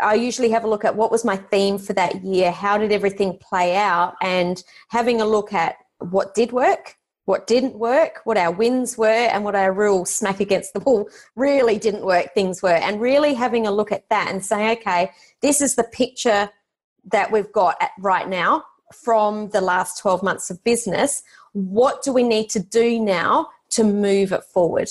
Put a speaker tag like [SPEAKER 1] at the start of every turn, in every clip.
[SPEAKER 1] I usually have a look at what was my theme for that year, how did everything play out, and having a look at what did work, what didn't work, what our wins were, and what our real smack against the wall really didn't work things were, and really having a look at that and saying, okay, this is the picture that we've got right now from the last 12 months of business. What do we need to do now to move it forward?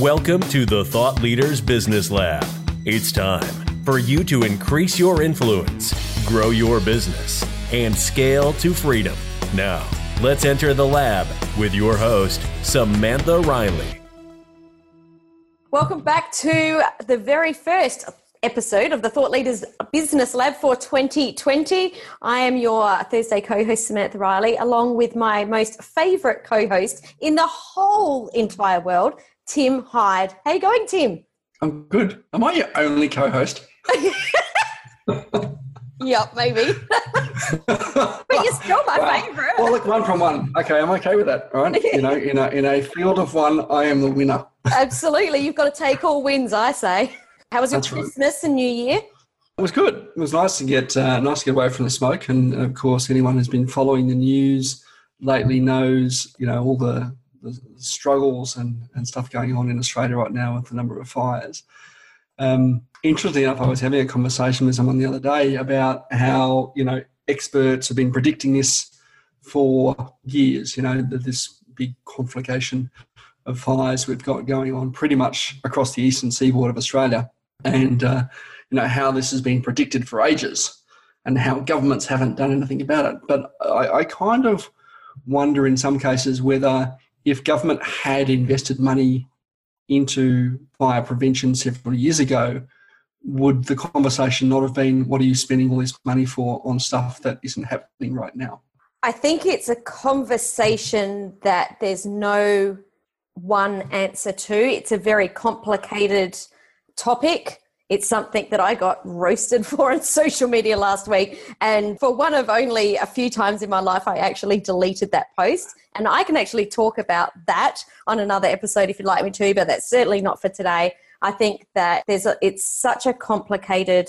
[SPEAKER 2] Welcome to the Thought Leaders Business Lab. It's time for you to increase your influence, grow your business, and scale to freedom. Now, let's enter the lab with your host, Samantha Riley.
[SPEAKER 1] Welcome back to the very first episode of the Thought Leaders Business Lab for 2020. I am your Thursday co host, Samantha Riley, along with my most favorite co host in the whole entire world, Tim Hyde. How you going, Tim?
[SPEAKER 3] I'm good. Am I your only co-host?
[SPEAKER 1] yep, maybe. but you're still my well, favourite.
[SPEAKER 3] Well, look, one from one. Okay, I'm okay with that. All right. you know, in a in a field of one, I am the winner.
[SPEAKER 1] Absolutely, you've got to take all wins. I say. How was your That's Christmas right. and New Year?
[SPEAKER 3] It was good. It was nice to get uh, nice to get away from the smoke, and of course, anyone who's been following the news lately knows, you know, all the the struggles and, and stuff going on in Australia right now with the number of fires. Um, enough, I was having a conversation with someone the other day about how you know experts have been predicting this for years. You know that this big conflagration of fires we've got going on pretty much across the eastern seaboard of Australia, and uh, you know how this has been predicted for ages, and how governments haven't done anything about it. But I, I kind of wonder in some cases whether if government had invested money into fire prevention several years ago, would the conversation not have been, what are you spending all this money for on stuff that isn't happening right now?
[SPEAKER 1] I think it's a conversation that there's no one answer to. It's a very complicated topic. It's something that I got roasted for on social media last week. And for one of only a few times in my life, I actually deleted that post. And I can actually talk about that on another episode if you'd like me to, but that's certainly not for today. I think that there's a, it's such a complicated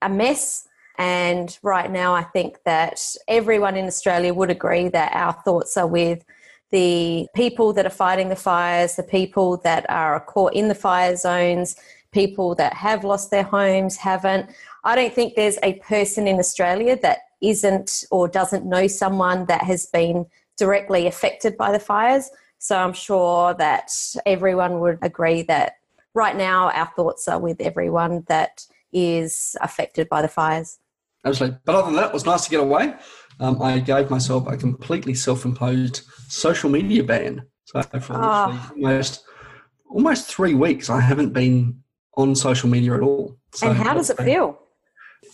[SPEAKER 1] a mess. And right now, I think that everyone in Australia would agree that our thoughts are with the people that are fighting the fires, the people that are caught in the fire zones, people that have lost their homes, haven't. I don't think there's a person in Australia that isn't or doesn't know someone that has been directly affected by the fires. So I'm sure that everyone would agree that right now our thoughts are with everyone that is affected by the fires.
[SPEAKER 3] Absolutely. But other than that, it was nice to get away. Um, I gave myself a completely self-imposed social media ban. So for oh. almost almost three weeks, I haven't been on social media at all.
[SPEAKER 1] So and how does it feel?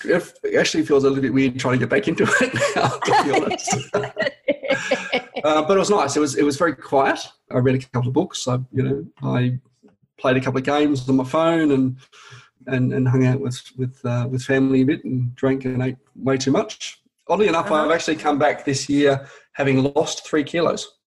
[SPEAKER 3] It actually feels a little bit weird trying to get back into it now, to be honest. uh, but it was nice. It was it was very quiet. I read a couple of books. I you know I played a couple of games on my phone and and, and hung out with with uh, with family a bit and drank and ate way too much. Oddly enough, uh-huh. I've actually come back this year having lost three kilos.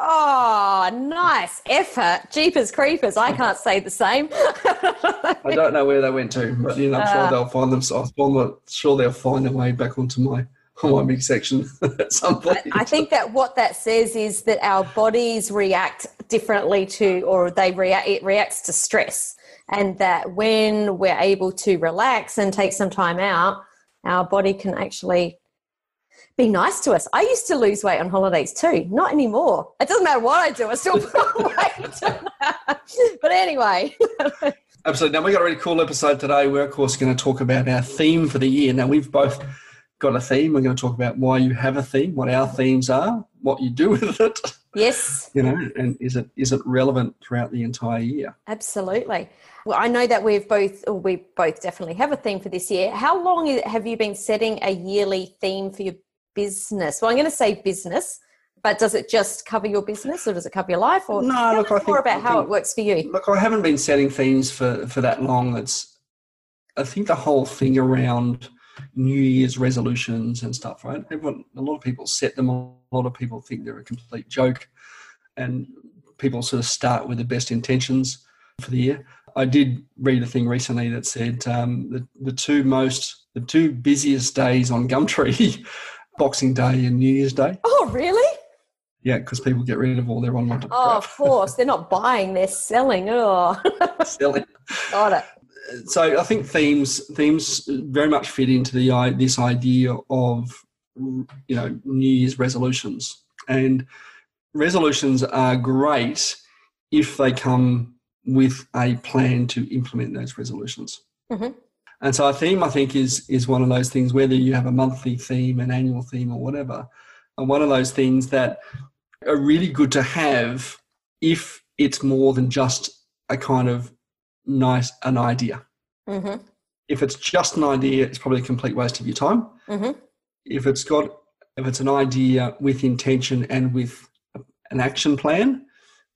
[SPEAKER 1] Oh, nice effort. Jeepers creepers. I can't say the same.
[SPEAKER 3] I don't know where they went to, but you know, I'm sure uh, they'll find themselves. I'm not sure they'll find their way back onto my on my big section at some point.
[SPEAKER 1] I think that what that says is that our bodies react differently to, or they react. It reacts to stress, and that when we're able to relax and take some time out, our body can actually be nice to us. I used to lose weight on holidays too. Not anymore. It doesn't matter what I do, I still put on weight. but anyway.
[SPEAKER 3] Um, Absolutely. Now, we've got a really cool episode today. We're, of course, going to talk about our theme for the year. Now, we've both got a theme. We're going to talk about why you have a theme, what our themes are, what you do with it.
[SPEAKER 1] Yes.
[SPEAKER 3] You know, and is it is it relevant throughout the entire year?
[SPEAKER 1] Absolutely. Well, I know that we've both, we both definitely have a theme for this year. How long have you been setting a yearly theme for your business? Well, I'm going to say business, but does it just cover your business or does it cover your life? Or
[SPEAKER 3] no, look, I think
[SPEAKER 1] more about how it works for you.
[SPEAKER 3] Look, I haven't been setting themes for for that long. It's I think the whole thing around New Year's resolutions and stuff, right? Everyone, a lot of people set them. A lot of people think they're a complete joke, and people sort of start with the best intentions for the year. I did read a thing recently that said um, the, the two most, the two busiest days on Gumtree, Boxing Day and New Year's Day.
[SPEAKER 1] Oh, really?
[SPEAKER 3] Yeah, because people get rid of all their online
[SPEAKER 1] Oh,
[SPEAKER 3] crap.
[SPEAKER 1] of course. They're not buying, they're selling. Oh,
[SPEAKER 3] Selling.
[SPEAKER 1] got it.
[SPEAKER 3] so I think themes themes very much fit into the i- this idea of you know New Year's resolutions, and resolutions are great if they come with a plan to implement those resolutions.
[SPEAKER 1] Mhm.
[SPEAKER 3] And so a theme I think is is one of those things whether you have a monthly theme, an annual theme, or whatever, and one of those things that are really good to have if it's more than just a kind of nice an idea
[SPEAKER 1] hmm
[SPEAKER 3] if it's just an idea, it's probably a complete waste of your time.
[SPEAKER 1] hmm
[SPEAKER 3] If it's got, if it's an idea with intention and with an action plan,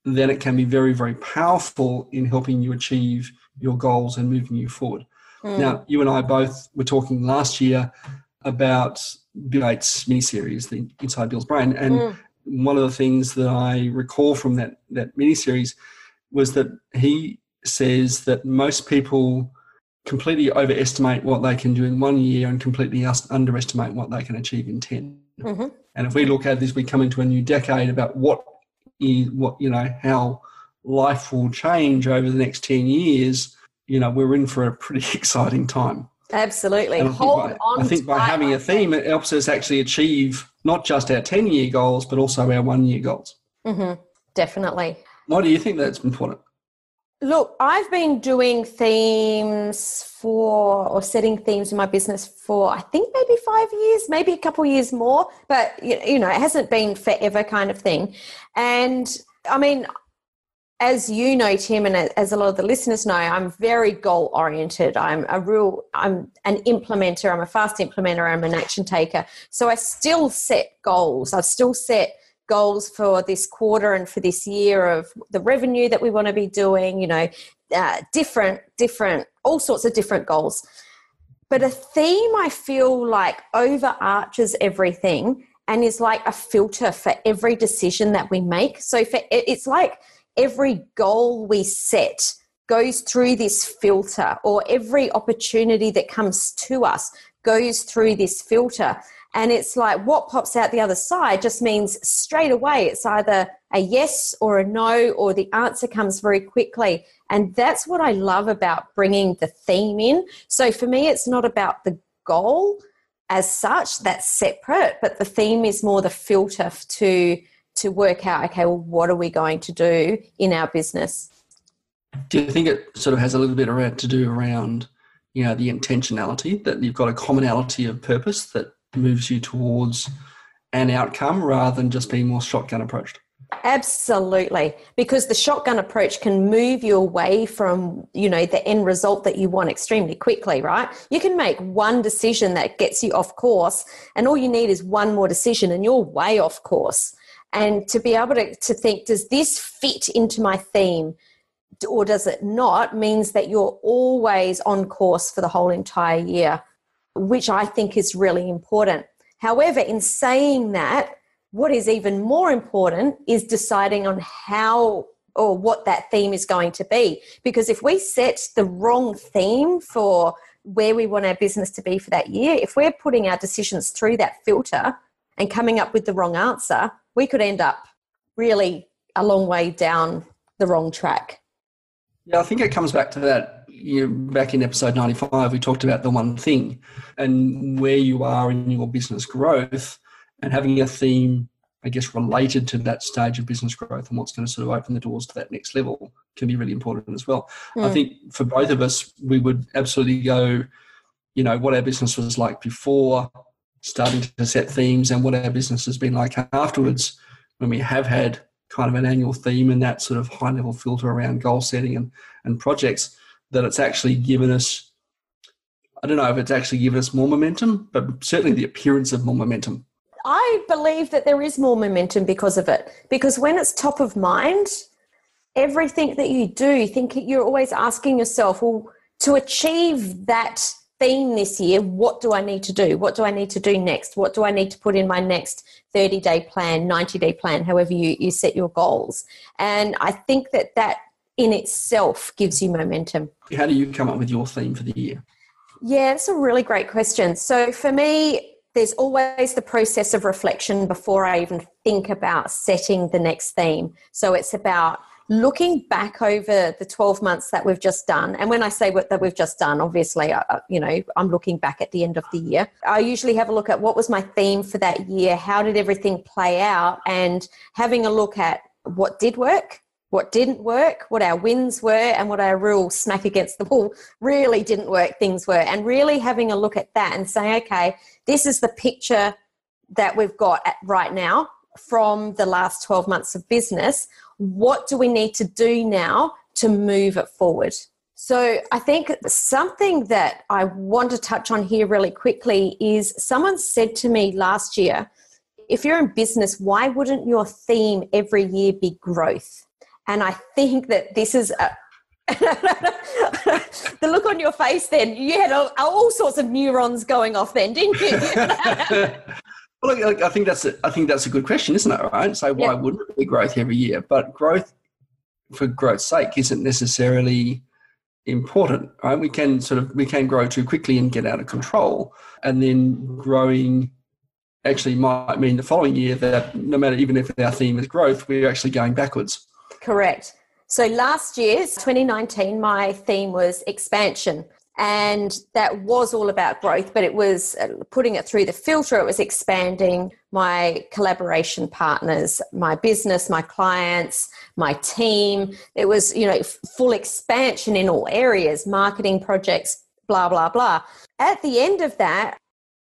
[SPEAKER 3] then it can be very, very powerful in helping you achieve your goals and moving you forward.
[SPEAKER 1] Mm.
[SPEAKER 3] Now, you and I both were talking last year about Bill Gates' miniseries, the Inside Bill's Brain, and
[SPEAKER 1] Mm.
[SPEAKER 3] one of the things that I recall from that that miniseries was that he says that most people completely overestimate what they can do in one year and completely underestimate what they can achieve in 10
[SPEAKER 1] Mhm.
[SPEAKER 3] and if we look at this we come into a new decade about what is what you know how life will change over the next 10 years you know we're in for a pretty exciting time
[SPEAKER 1] Absolutely.
[SPEAKER 3] and I
[SPEAKER 1] Hold
[SPEAKER 3] by,
[SPEAKER 1] on.
[SPEAKER 3] I think by having a theme, it helps us actually achieve not just our 10 year goals, but also our one year goals.
[SPEAKER 1] Mhm. Definitely.
[SPEAKER 3] Why do you think that's important?
[SPEAKER 1] Look, I've been doing themes for or setting themes in my business for I think maybe five years, maybe a couple years more, but you know, it hasn't been forever kind of thing. And I mean, as you know, Tim, and as a lot of the listeners know, I'm very goal oriented. I'm a real, I'm an implementer. I'm a fast implementer. I'm an action taker. So I still set goals. I've still set goals for this quarter and for this year of the revenue that we want to be doing. You know, uh, different, different, all sorts of different goals. But a theme I feel like overarches everything and is like a filter for every decision that we make. So for it's like every goal we set goes through this filter, or every opportunity that comes to us goes through this filter. And it's like what pops out the other side just means straight away it's either a yes or a no, or the answer comes very quickly. And that's what I love about bringing the theme in. So for me, it's not about the goal as such, that's separate, but the theme is more the filter to to work out okay well what are we going to do in our business?
[SPEAKER 3] Do you think it sort of has a little bit around to do around, you know, the intentionality that you've got a commonality of purpose that moves you towards an outcome rather than just being more shotgun approached?
[SPEAKER 1] absolutely. Because the shotgun approach can move you away from you know the end result that you want extremely quickly right? You can make one decision that gets you off course and all you need is one more decision and you're way off course and to be able to, to think does this fit into my theme or does it not means that you're always on course for the whole entire year which i think is really important. However in saying that what is even more important is deciding on how or what that theme is going to be. Because if we set the wrong theme for where we want our business to be for that year if we're putting our decisions through that filter and coming up with the wrong answer we could end up really a long way down the wrong track.
[SPEAKER 3] Yeah, I think it comes back to that. You back in episode ninety five, we talked about the one thing and where you are in your business growth, and having a theme, I guess, related to that stage of business growth and what's going to sort of open the doors to that next level can be really important as well. I
[SPEAKER 1] Mm.
[SPEAKER 3] think for both of us, we would absolutely go, you know, what our business was like before starting to set themes and what our business has been like afterwards when we have had kind of an annual theme and that sort of high level filter around goal setting and, and projects that it's actually given us I don't know if it's actually given us more momentum, but certainly the appearance of more momentum.
[SPEAKER 1] I believe that there is more momentum because of it. Because when it's top of mind, everything that you do, you think you're always asking yourself, well, to achieve that theme this year, what do I need to do? What do I need to do next? What do I need to put in my next 30 day plan, 90 day plan, however you, you set your goals? And I think that that in itself gives you momentum.
[SPEAKER 3] How do you come up with your theme for the year?
[SPEAKER 1] Yeah, it's a really great question. So for me, there's always the process of reflection before I even think about setting the next theme. So it's about looking back over the 12 months that we've just done and when i say what that we've just done obviously uh, uh, you know i'm looking back at the end of the year. I usually have a look at what was my theme for that year how did everything play out and having a look at what did work what didn't work what our wins were and what our real smack against the wall really didn't work things were and really having a look at that and saying okay this is the picture that we've got right now from the last 12 months of business what do we need to do now to move it forward? So, I think something that I want to touch on here really quickly is someone said to me last year, if you're in business, why wouldn't your theme every year be growth? And I think that this is a, the look on your face then you had all, all, sorts of neurons going off then didn't you
[SPEAKER 3] Well, look, I think that's a, I think that's a good question, isn't it? Right. So why wouldn't it be growth every year? But growth for growth's sake isn't necessarily important. Right. We can sort of we can grow too quickly and get out of control, and then growing actually might mean the following year that no matter even if our theme is growth, we're actually going backwards.
[SPEAKER 1] Correct. So last year, 2019, my theme was expansion and that was all about growth but it was uh, putting it through the filter it was expanding my collaboration partners my business my clients my team. It was you know full expansion in all areas marketing projects blah blah blah. At the end of that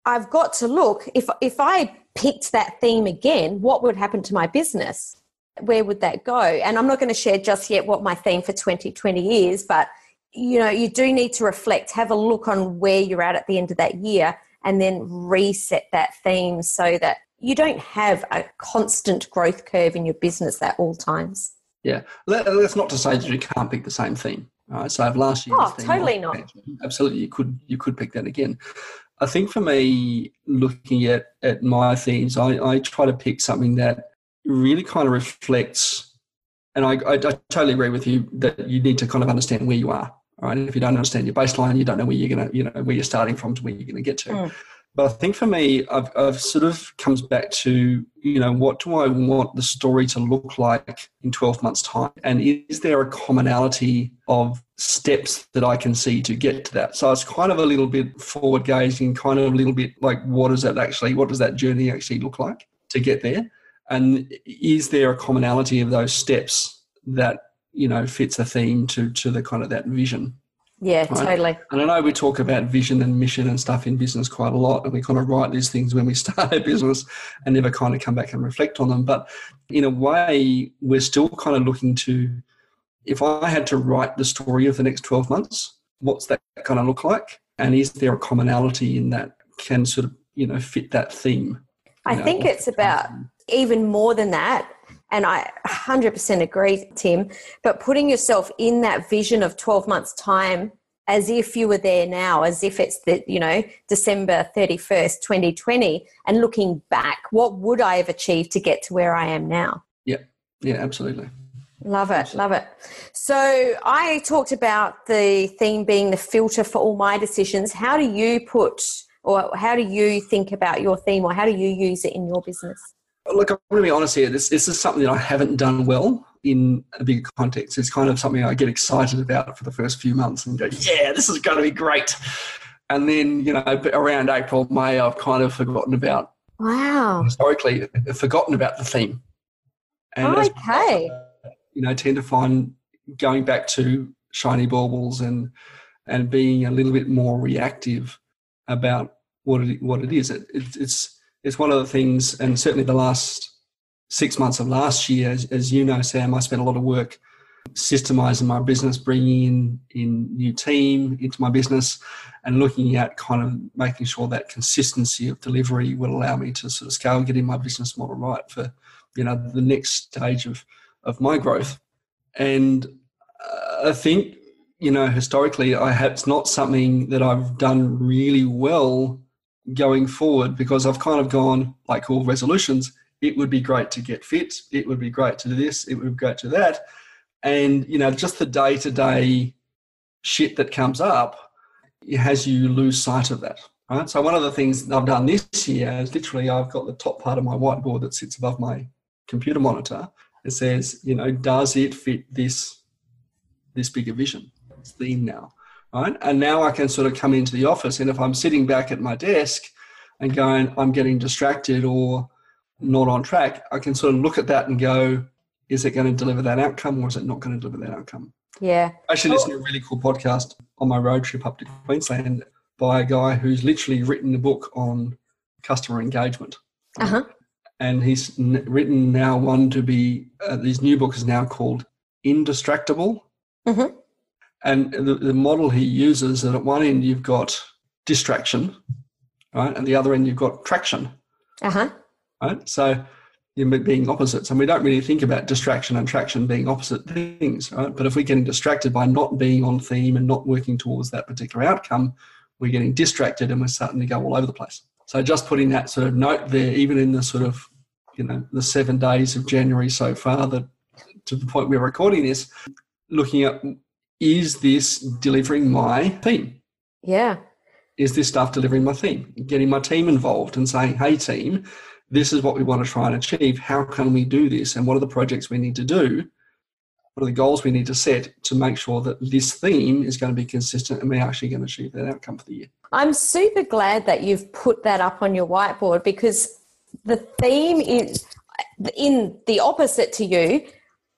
[SPEAKER 1] i've got to look if if i picked that theme again what would happen to my business? Where would that go? And i'm not going to share just yet what my theme for 2020 is but you know, you do need to reflect, have a look on where you're at at the end of that year, and then reset that theme so that you don't have a constant growth curve in your business at all times.
[SPEAKER 3] Yeah, that's not to say that you can't pick the same theme. Right? So if last year,
[SPEAKER 1] oh, totally not.
[SPEAKER 3] Absolutely, you could you could pick that again. I think for me, looking at at my themes, I, I try to pick something that really kind of reflects. And I, I, I totally agree with you that you need to kind of understand where you are right? If you don't understand your baseline, you don't know where you're going to, you know, where you're starting from to where you're going to get to. Mm. But I think for me, I've, I've sort of comes back to, you know, what do I want the story to look like in 12 months' time? And is there a commonality of steps that I can see to get to that? So it's kind of a little bit forward gazing, kind of a little bit like, what does that actually, what does that journey actually look like to get there? And is there a commonality of those steps that you know fits a theme to to the kind of that vision.
[SPEAKER 1] Yeah right? totally.
[SPEAKER 3] And i know we talk about vision and mission and stuff in business quite a lot and we kind of write these things when we start a business and never kind of come back and reflect on them. But in a way we're still kind of looking to if i had to write the story of the next 12 months what's that kind of look like? And is there a commonality in that can sort of you know fit that theme?
[SPEAKER 1] I
[SPEAKER 3] know,
[SPEAKER 1] think it's about even more than that and I 100% agree, Tim. But putting yourself in that vision of 12 months' time as if you were there now, as if it's the, you know, December 31st, 2020, and looking back, what would I have achieved to get to where I am now?
[SPEAKER 3] Yeah, yeah, absolutely.
[SPEAKER 1] Love it, love it. So I talked about the theme being the filter for all my decisions. How do you put, or how do you think about your theme, or how do you use it in your business?
[SPEAKER 3] Look, I'm going to be honest here. This, this is something that I haven't done well in a bigger context. It's kind of something I get excited about for the first few months and go, yeah, this is going to be great. And then, you know, around April, May, I've kind of forgotten about.
[SPEAKER 1] Wow.
[SPEAKER 3] Historically, forgotten about the theme.
[SPEAKER 1] And okay.
[SPEAKER 3] you know, tend to find going back to shiny baubles and and being a little bit more reactive about what it what it is. It, it, it's it's one of the things, and certainly the last six months of last year, as, as you know, Sam, I spent a lot of work systemizing my business, bringing in in new team into my business, and looking at kind of making sure that consistency of delivery will allow me to sort of scale, getting my business model right for you know the next stage of of my growth. And uh, I think you know historically, I it's not something that I've done really well going forward because I've kind of gone like all resolutions. It would be great to get fit. It would be great to do this. It would be great to that. and you know just the day to day shit that comes up has you lose sight of that. Right. So one of the things I've done this year is literally I've got the top part of my whiteboard that sits above my computer monitor. It says, you know, does it fit this this bigger vision? It's theme now. Right. And now I can sort of come into the office and if I'm sitting back at my desk and going, I'm getting distracted or not on track, I can sort of look at that and go, is it going to deliver that outcome or is it not going to deliver that outcome?
[SPEAKER 1] Yeah.
[SPEAKER 3] I Actually, listened to a really cool podcast on my road trip up to Queensland by a guy who's literally written a book on customer engagement.
[SPEAKER 1] Uh-huh.
[SPEAKER 3] And he's written now one to be, uh, his new book is now called Indistractable.
[SPEAKER 1] Mm-hmm.
[SPEAKER 3] And the, the model he uses that at one end you've got distraction, right? And the other end you've got traction,
[SPEAKER 1] Uh-huh.
[SPEAKER 3] right? So you're being opposites. And we don't really think about distraction and traction being opposite things, right? But if we're getting distracted by not being on theme and not working towards that particular outcome, we're getting distracted and we're starting to go all over the place. So just putting that sort of note there, even in the sort of, you know, the seven days of January so far, that to the point we're recording this, looking at is this delivering my theme?
[SPEAKER 1] Yeah.
[SPEAKER 3] Is this stuff delivering my theme? Getting my team involved and saying, hey, team, this is what we want to try and achieve. How can we do this? And what are the projects we need to do? What are the goals we need to set to make sure that this theme is going to be consistent and we're actually going to achieve that outcome for the year?
[SPEAKER 1] I'm super glad that you've put that up on your whiteboard because the theme is in the opposite to you.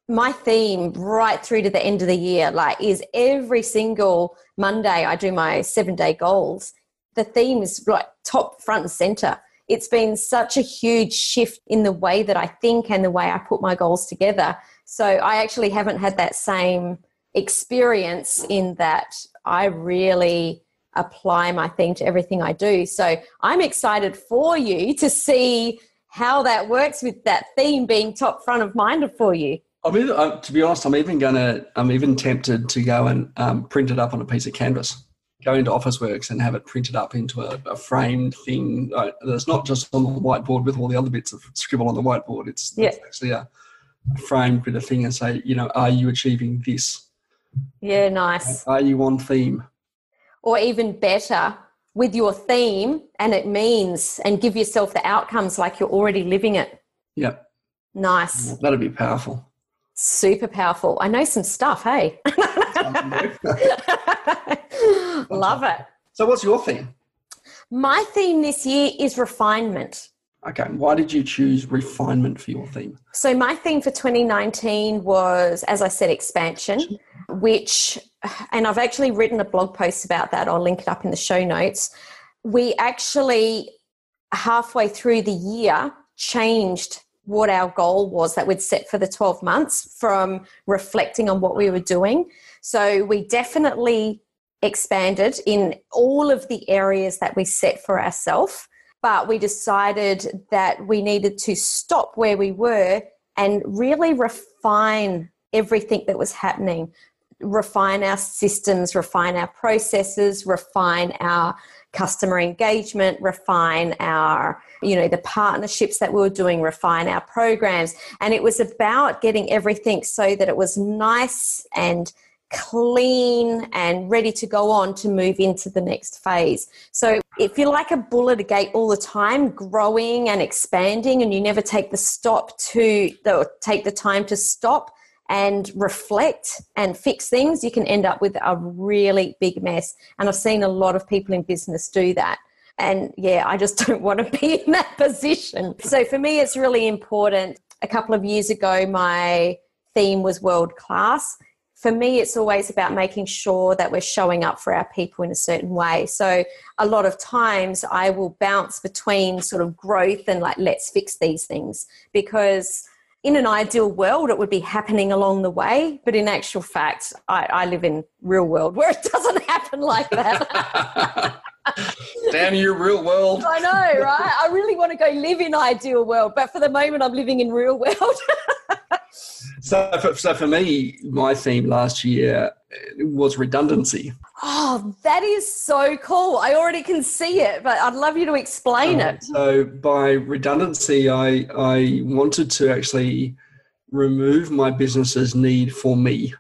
[SPEAKER 1] My theme right through to the end of the year, like, is every single Monday I do my seven day goals. The theme is like top front and center. It's been such a huge shift in the way that I think and the way I put my goals together. So I actually haven't had that same experience in that I really apply my theme to everything I do. So I'm excited for you to see how that works with that theme being top front of mind for you.
[SPEAKER 3] I mean, uh, to be honest, I'm even going to, I'm even tempted to go and um, print it up on a piece of canvas, go into Officeworks and have it printed up into a, a framed thing. Uh, that's not just on the whiteboard with all the other bits of scribble on the whiteboard. It's,
[SPEAKER 1] Yeah.
[SPEAKER 3] it's actually a, a framed bit of thing and say, you know, are you achieving this?
[SPEAKER 1] Yeah, nice.
[SPEAKER 3] Are you on theme?
[SPEAKER 1] Or even better, with your theme and it means, and give yourself the outcomes like you're already living it.
[SPEAKER 3] Yeah,
[SPEAKER 1] Nice.
[SPEAKER 3] that'd be powerful.
[SPEAKER 1] Super powerful. I know some stuff, hey? Love it.
[SPEAKER 3] so, what's your theme?
[SPEAKER 1] My theme this year is refinement.
[SPEAKER 3] Okay, why did you choose refinement for your theme?
[SPEAKER 1] So, my theme for 2019 was, as I said, expansion, which, and I've actually written a blog post about that. I'll link it up in the show notes. We actually, halfway through the year, changed what our goal was that we'd set for the 12 months from reflecting on what we were doing. So, we definitely expanded in all of the areas that we set for ourselves but we decided that we needed to stop where we were and really refine everything that was happening refine our systems refine our processes refine our customer engagement refine our you know the partnerships that we were doing refine our programs and it was about getting everything so that it was nice and clean and ready to go on to move into the next phase. So if you're like a bull at a gate all the time, growing and expanding, and you never take the stop to the, take the time to stop and reflect and fix things, you can end up with a really big mess. And I've seen a lot of people in business do that. And yeah, I just don't want to be in that position. So for me, it's really important. A couple of years ago, my theme was world class for me, it's always about making sure that we're showing up for our people in a certain way. So, a lot of times I will bounce between sort of growth and like, let's fix these things because in an ideal world, it would be happening along the way. But in actual fact, I, I live in real world where it doesn't happen like that.
[SPEAKER 3] Damn you, real world.
[SPEAKER 1] I know, right? I really want to go live in ideal world, but for the moment, I'm living in real world.
[SPEAKER 3] So for, so for me, my theme last year was redundancy.
[SPEAKER 1] oh, that is so cool. I already can see it, but I'd love you to explain
[SPEAKER 3] Uh,
[SPEAKER 1] it.
[SPEAKER 3] So by redundancy, I I wanted to actually remove my business's need for me.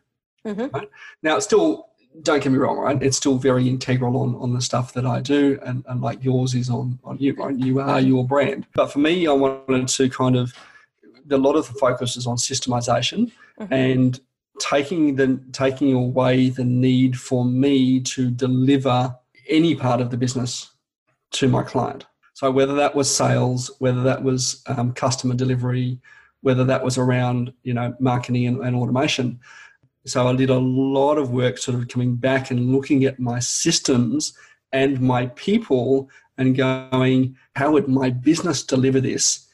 [SPEAKER 1] Mhm.
[SPEAKER 3] Right? Now, it's still, don't get me wrong, right? It's still very integral on, on the stuff that I do, and, and like yours is on, on you, right? You are your brand. But for me, I wanted to kind of, a lot of the focus is on systemization
[SPEAKER 1] Mhm.
[SPEAKER 3] and taking the taking away the need for me to deliver any part of the business to my client. So whether that was sales, whether that was um, customer delivery, whether that was around you know marketing and, and automation. So I did a lot of work, sort of coming back and looking at my systems and my people, and going, how would my business deliver this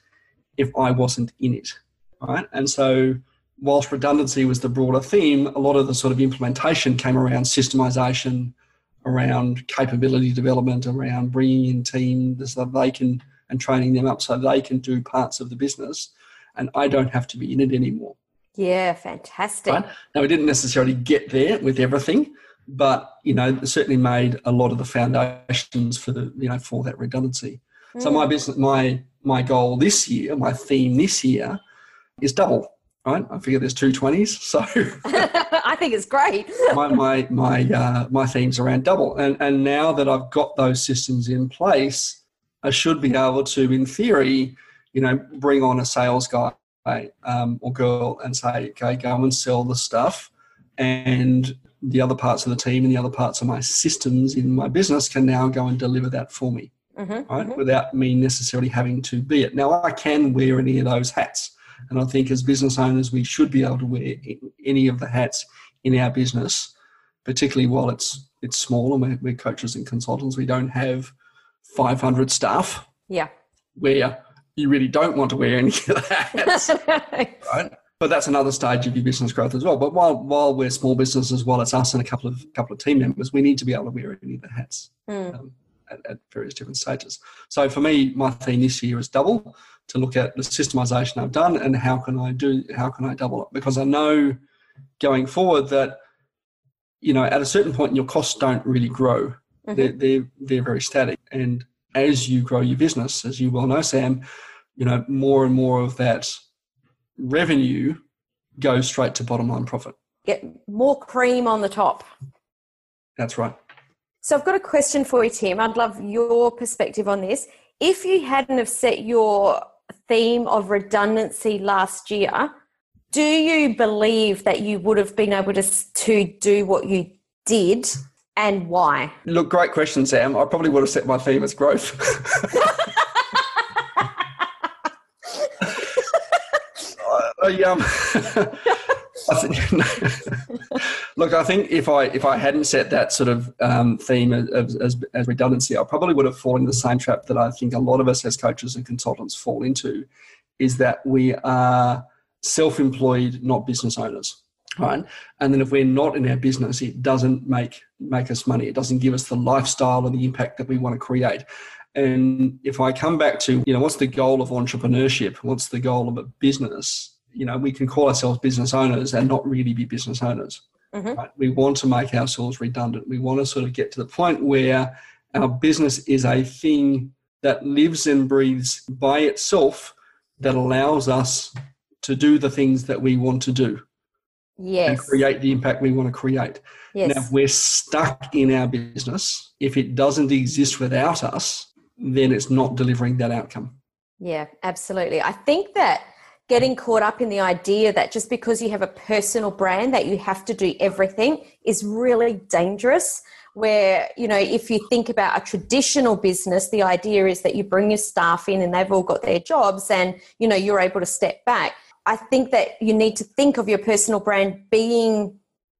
[SPEAKER 3] if I wasn't in it, right? And so whilst redundancy was the broader theme, a lot of the sort of implementation came around systemization, around capability development, around bringing in teams so they can and training them up so they can do parts of the business, and I don't have to be in it anymore.
[SPEAKER 1] Yeah, fantastic.
[SPEAKER 3] Right? Now we didn't necessarily get there with everything, but you know certainly made a lot of the foundations for the you know for that redundancy. So
[SPEAKER 1] Mm.
[SPEAKER 3] my business, my my goal this year, my theme this year, is double. Right? I figure there's two twenties, so
[SPEAKER 1] I think it's great.
[SPEAKER 3] my my my uh, my themes around double. And and now that I've got those systems in place, I should be able to, in theory, you know, bring on a sales guy um, or girl and say, okay, go and sell the stuff, and the other parts of the team and the other parts of my systems in my business can now go and deliver that for me
[SPEAKER 1] Mhm,
[SPEAKER 3] right?
[SPEAKER 1] mhm.
[SPEAKER 3] Without me necessarily having to be it. Now, I can wear any of those hats. And I think as business owners, we should be able to wear any of the hats in our business, particularly while it's it's small and we're, we're coaches and consultants. We don't have 500 staff
[SPEAKER 1] Yeah.
[SPEAKER 3] where you really don't want to wear any of the hats, right? But that's another stage of your business growth as well. But while while we're small businesses, while it's us and a couple of couple of team members, we need to be able to wear any of the hats
[SPEAKER 1] Mm.
[SPEAKER 3] um, at, at various different stages. So for me, my theme this year is double to look at the systemization I've done and how can I do how can I double it because I know going forward that you know at a certain point your costs don't really grow.
[SPEAKER 1] Mhm.
[SPEAKER 3] They're, they're they're very static and as you grow your business, as you well know, Sam, you know more and more of that revenue goes straight to bottom line profit.
[SPEAKER 1] Get more cream on the top.
[SPEAKER 3] That's right.
[SPEAKER 1] So I've got a question for you, Tim. I'd love your perspective on this. If you hadn't have set your theme of redundancy last year, do you believe that you would have been able to to do what you did, and why?
[SPEAKER 3] Look, great question, Sam. I probably would have set my theme as growth. I, um, I look, I think if I if I hadn't set that sort of um, theme as, as, as redundancy, I probably would have fallen into the same trap that I think a lot of us as coaches and consultants fall into, is that we are self-employed, not business owners right? And then if we're not in our business, it doesn't make make us money. It doesn't give us the lifestyle and the impact that we want to create. And if I come back to, you know, what's the goal of entrepreneurship? What's the goal of a business? You know, we can call ourselves business owners and not really be business owners.
[SPEAKER 1] Mhm.
[SPEAKER 3] Right? We want to make ourselves redundant. We want to sort of get to the point where our business is a thing that lives and breathes by itself that allows us to do the things that we want to do and create the impact we want to create. Now, if we're stuck in our business, if it doesn't exist without us, then it's not delivering that outcome.
[SPEAKER 1] Yeah, absolutely. I think that getting caught up in the idea that just because you have a personal brand that you have to do everything is really dangerous. Where you know if you think about a traditional business the idea is that you bring your staff in and they've all got their jobs and you know you're able to step back. I think that you need to think of your personal brand being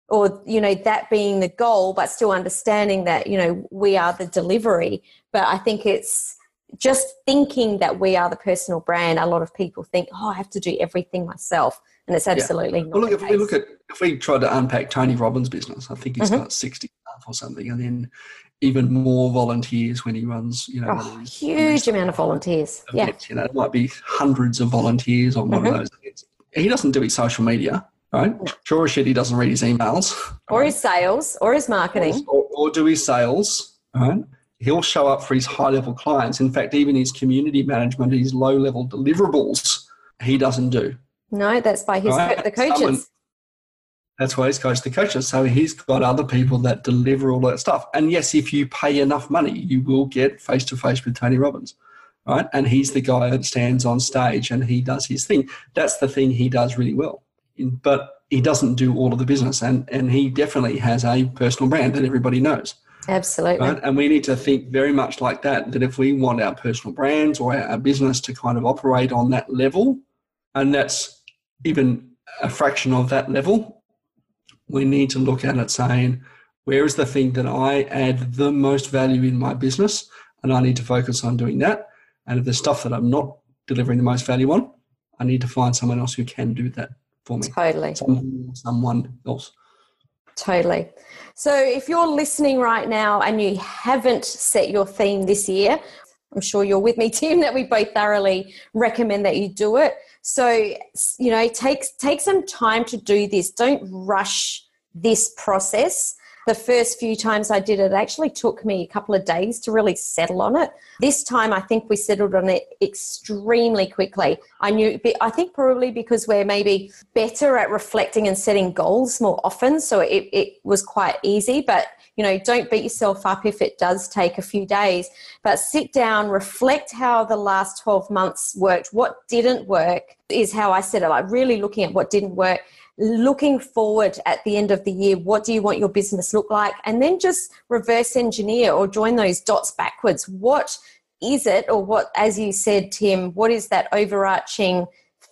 [SPEAKER 1] or you know that being the goal but still understanding that you know we are the delivery. But i think it's just thinking that we are the personal brand a lot of people think oh i have to do everything myself and it's absolutely not
[SPEAKER 3] Well, look, if we look at if we tried to unpack Tony Robbins' business, I think he's
[SPEAKER 1] Mhm.
[SPEAKER 3] got sixty staff or something, and then even more volunteers when he runs. You know, one
[SPEAKER 1] oh,
[SPEAKER 3] these-
[SPEAKER 1] huge amount of volunteers yeah.
[SPEAKER 3] You know, it might be hundreds of volunteers on one
[SPEAKER 1] Mhm.
[SPEAKER 3] of those events. He doesn't do his social media, right? Sure as shit, he doesn't read his emails.
[SPEAKER 1] or
[SPEAKER 3] right?
[SPEAKER 1] his sales or his marketing
[SPEAKER 3] or, or do his sales, right? He'll show up for his high level clients. In fact, even his community management, his low level deliverables, he doesn't do.
[SPEAKER 1] No, that's by his right? the coaches. Someone,
[SPEAKER 3] that's why he's coached the coaches. So he's got other people that deliver all that stuff. And yes, if you pay enough money, you will get face to face with Tony Robbins, right? And he's the guy that stands on stage and he does his thing. That's the thing he does really well. But he doesn't do all of the business, and and he definitely has a personal brand that everybody knows.
[SPEAKER 1] Absolutely.
[SPEAKER 3] Right? And we need to think very much like that. That if we want our personal brands or our business to kind of operate on that level, and that's even a fraction of that level, we need to look at it saying, where is the thing that I add the most value in my business? And I need to focus on doing that. And if there's stuff that I'm not delivering the most value on, I need to find someone else who can do that for me.
[SPEAKER 1] Totally.
[SPEAKER 3] someone else.
[SPEAKER 1] Totally. So if you're listening right now and you haven't set your theme this year, I'm sure you're with me, Tim, that we both thoroughly recommend that you do it. So, you know, take take some time to do this. Don't rush this process the first few times I did it, it actually took me a couple of days to really settle on it. This time, I think we settled on it extremely quickly. I knew, I think probably because we're maybe better at reflecting and setting goals more often. So it, it was quite easy. But, you know, don't beat yourself up if it does take a few days. But sit down, reflect how the last 12 months worked. What didn't work is how I said it, like really looking at what didn't work looking forward at the end of the year what do you want your business look like? And then just reverse engineer or join those dots backwards. What is it or what as you said tim what is that overarching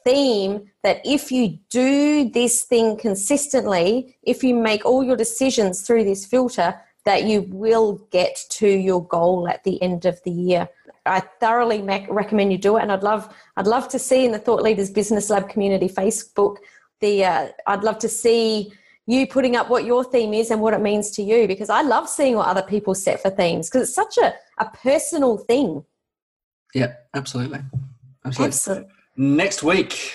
[SPEAKER 1] theme that if you do this thing consistently if you make all your decisions through this filter that you will get to your goal at the end of the year? I thoroughly recommend you do it, and I'd love I'd love to see in the Thought Leaders Business Lab community Facebook the uh, I'd love to see you putting up what your theme is and what it means to you because I love seeing what other people set for themes because it's such a, a personal thing.
[SPEAKER 3] Yeah, absolutely. Absolutely. absolutely. Next week.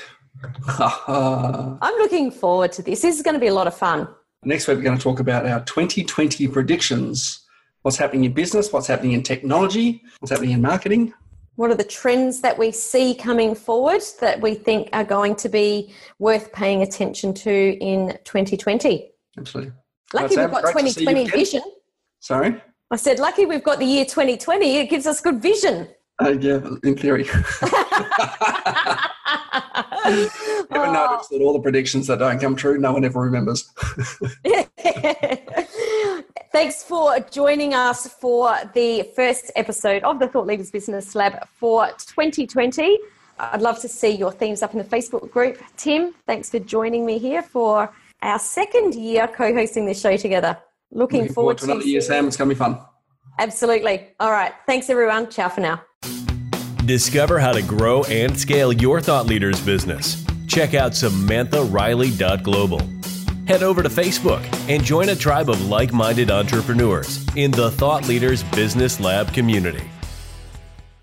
[SPEAKER 1] I'm looking forward to this. This is going to be a lot of fun.
[SPEAKER 3] Next week, we're going to talk about our 2020 predictions. What's happening in business, what's happening in technology, what's happening in marketing,
[SPEAKER 1] what are the trends that we see coming forward that we think are going to be worth paying attention to in 2020?
[SPEAKER 3] Absolutely.
[SPEAKER 1] Lucky we've got 2020 vision.
[SPEAKER 3] Sorry?
[SPEAKER 1] I said, lucky we've got the year 2020. It gives us good vision.
[SPEAKER 3] Uh, yeah, in theory. ever oh. noticed that all the predictions that don't come true, no one ever remembers?
[SPEAKER 1] Thanks for joining us for the first episode of the Thought Leaders Business Lab for 2020. I'd love to see your themes up in the Facebook group. Tim, thanks for joining me here for our second year co hosting this show together. Looking, Looking forward,
[SPEAKER 3] forward, to another year, Sam. It's going to be fun.
[SPEAKER 1] Absolutely. All right. Thanks, everyone. Ciao for now.
[SPEAKER 2] Discover how to grow and scale your thought leaders business. Check out SamanthaRiley.global head over to Facebook and join a tribe of like minded entrepreneurs in the Thought Leaders Business Lab community.